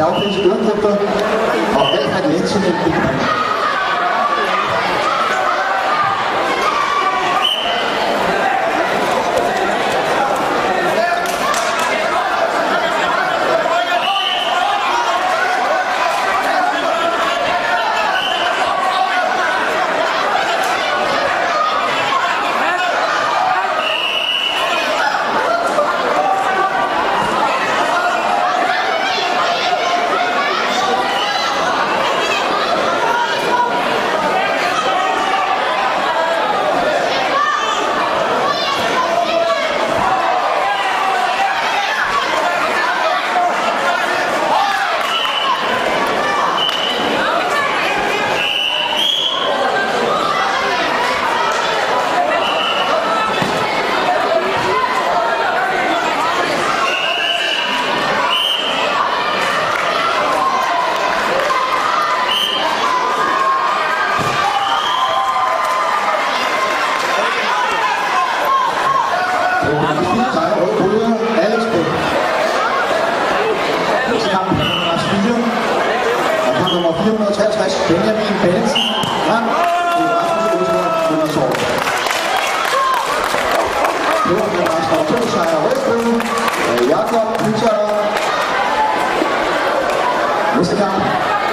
Laufend irgendwo auf der Seite Benjamin Benson. Frem til Rasmus Ulsgaard, Gunnarsov. Det var Rasmus to sejre rød Jakob Lytter. Næste kamp